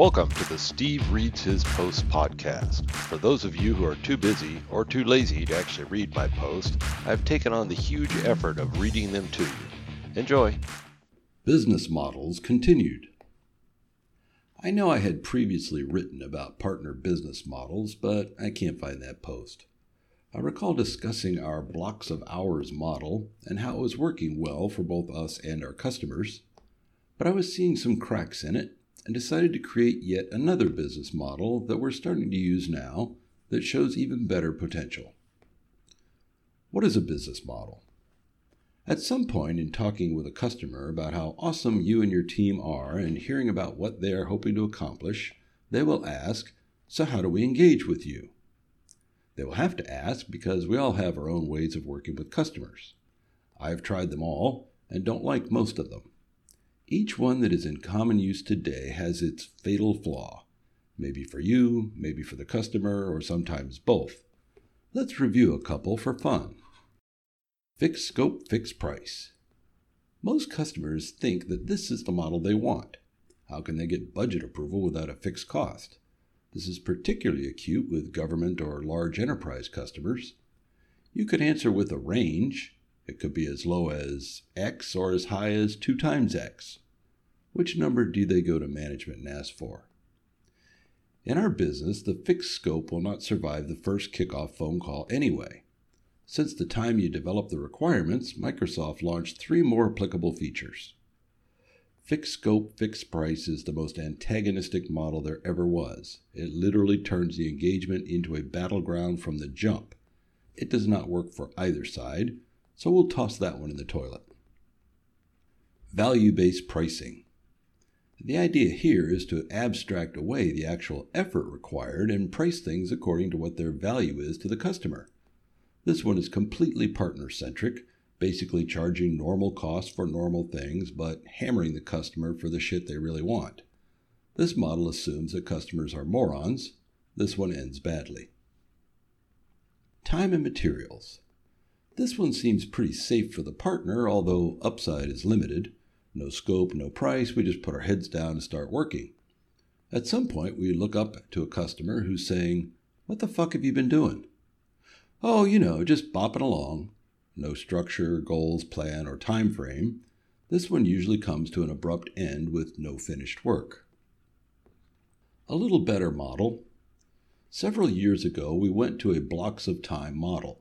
Welcome to the Steve Reads His Post podcast. For those of you who are too busy or too lazy to actually read my post, I've taken on the huge effort of reading them to you. Enjoy. Business models continued. I know I had previously written about partner business models, but I can't find that post. I recall discussing our blocks of hours model and how it was working well for both us and our customers, but I was seeing some cracks in it and decided to create yet another business model that we're starting to use now that shows even better potential. What is a business model? At some point in talking with a customer about how awesome you and your team are and hearing about what they are hoping to accomplish, they will ask, So, how do we engage with you? They will have to ask because we all have our own ways of working with customers. I have tried them all and don't like most of them. Each one that is in common use today has its fatal flaw. Maybe for you, maybe for the customer, or sometimes both. Let's review a couple for fun. Fixed scope, fixed price. Most customers think that this is the model they want. How can they get budget approval without a fixed cost? This is particularly acute with government or large enterprise customers. You could answer with a range, it could be as low as X or as high as 2 times X. Which number do they go to management and ask for? In our business, the fixed scope will not survive the first kickoff phone call anyway. Since the time you develop the requirements, Microsoft launched three more applicable features. Fixed scope, fixed price is the most antagonistic model there ever was. It literally turns the engagement into a battleground from the jump. It does not work for either side, so we'll toss that one in the toilet. Value based pricing. The idea here is to abstract away the actual effort required and price things according to what their value is to the customer. This one is completely partner centric, basically charging normal costs for normal things, but hammering the customer for the shit they really want. This model assumes that customers are morons. This one ends badly. Time and materials. This one seems pretty safe for the partner, although upside is limited. No scope, no price, we just put our heads down and start working. At some point, we look up to a customer who's saying, What the fuck have you been doing? Oh, you know, just bopping along. No structure, goals, plan, or time frame. This one usually comes to an abrupt end with no finished work. A little better model. Several years ago, we went to a blocks of time model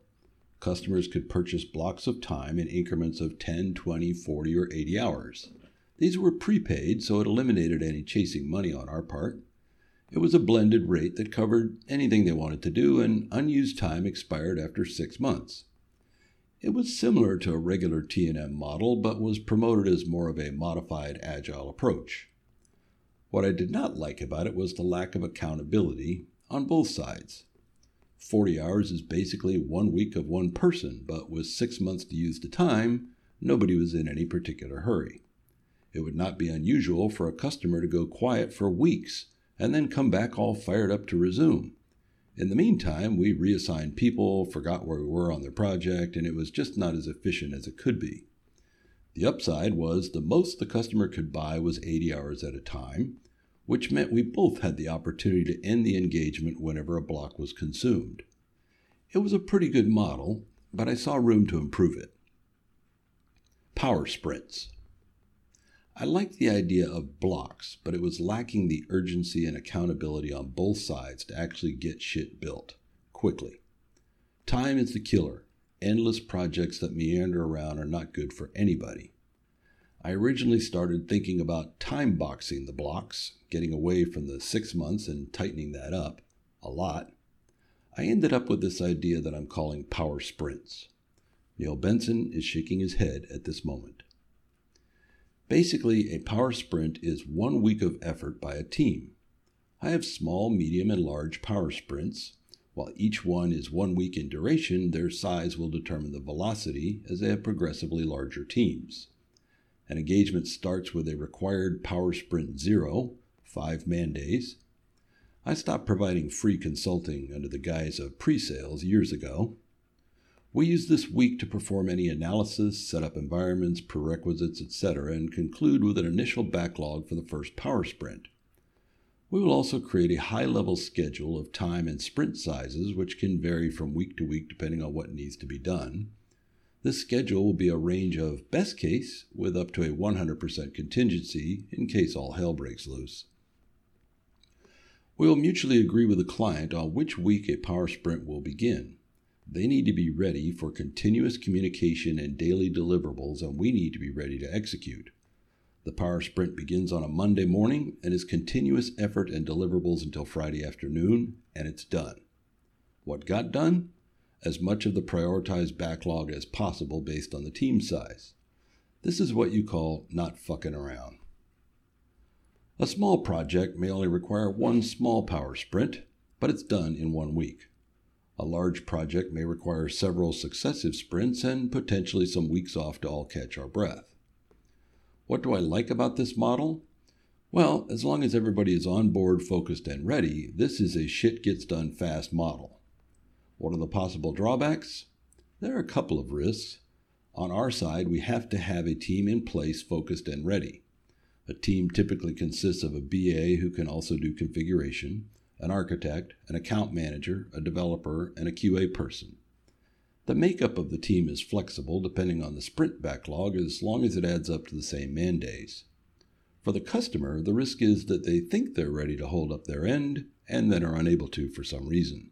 customers could purchase blocks of time in increments of 10, 20, 40, or 80 hours. These were prepaid, so it eliminated any chasing money on our part. It was a blended rate that covered anything they wanted to do, and unused time expired after six months. It was similar to a regular T&M model, but was promoted as more of a modified agile approach. What I did not like about it was the lack of accountability on both sides. 40 hours is basically one week of one person, but with six months to use the time, nobody was in any particular hurry. It would not be unusual for a customer to go quiet for weeks and then come back all fired up to resume. In the meantime, we reassigned people, forgot where we were on their project, and it was just not as efficient as it could be. The upside was the most the customer could buy was 80 hours at a time, which meant we both had the opportunity to end the engagement whenever a block was consumed. It was a pretty good model, but I saw room to improve it. Power sprints. I liked the idea of blocks, but it was lacking the urgency and accountability on both sides to actually get shit built quickly. Time is the killer. Endless projects that meander around are not good for anybody. I originally started thinking about time boxing the blocks, getting away from the six months and tightening that up a lot. I ended up with this idea that I'm calling power sprints. Neil Benson is shaking his head at this moment. Basically, a power sprint is one week of effort by a team. I have small, medium, and large power sprints. While each one is one week in duration, their size will determine the velocity as they have progressively larger teams. An engagement starts with a required Power Sprint Zero, five man days. I stopped providing free consulting under the guise of pre sales years ago. We use this week to perform any analysis, set up environments, prerequisites, etc., and conclude with an initial backlog for the first Power Sprint. We will also create a high level schedule of time and sprint sizes, which can vary from week to week depending on what needs to be done. This schedule will be a range of best case with up to a 100% contingency in case all hell breaks loose. We will mutually agree with the client on which week a power sprint will begin. They need to be ready for continuous communication and daily deliverables, and we need to be ready to execute. The power sprint begins on a Monday morning and is continuous effort and deliverables until Friday afternoon, and it's done. What got done? As much of the prioritized backlog as possible based on the team size. This is what you call not fucking around. A small project may only require one small power sprint, but it's done in one week. A large project may require several successive sprints and potentially some weeks off to all catch our breath. What do I like about this model? Well, as long as everybody is on board, focused, and ready, this is a shit gets done fast model. What are the possible drawbacks? There are a couple of risks. On our side, we have to have a team in place, focused, and ready. A team typically consists of a BA who can also do configuration, an architect, an account manager, a developer, and a QA person. The makeup of the team is flexible depending on the sprint backlog as long as it adds up to the same man days. For the customer, the risk is that they think they're ready to hold up their end and then are unable to for some reason.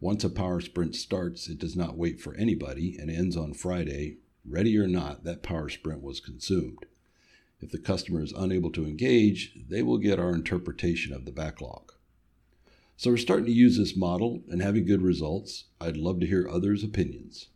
Once a power sprint starts, it does not wait for anybody and ends on Friday. Ready or not, that power sprint was consumed. If the customer is unable to engage, they will get our interpretation of the backlog. So we're starting to use this model and having good results. I'd love to hear others' opinions.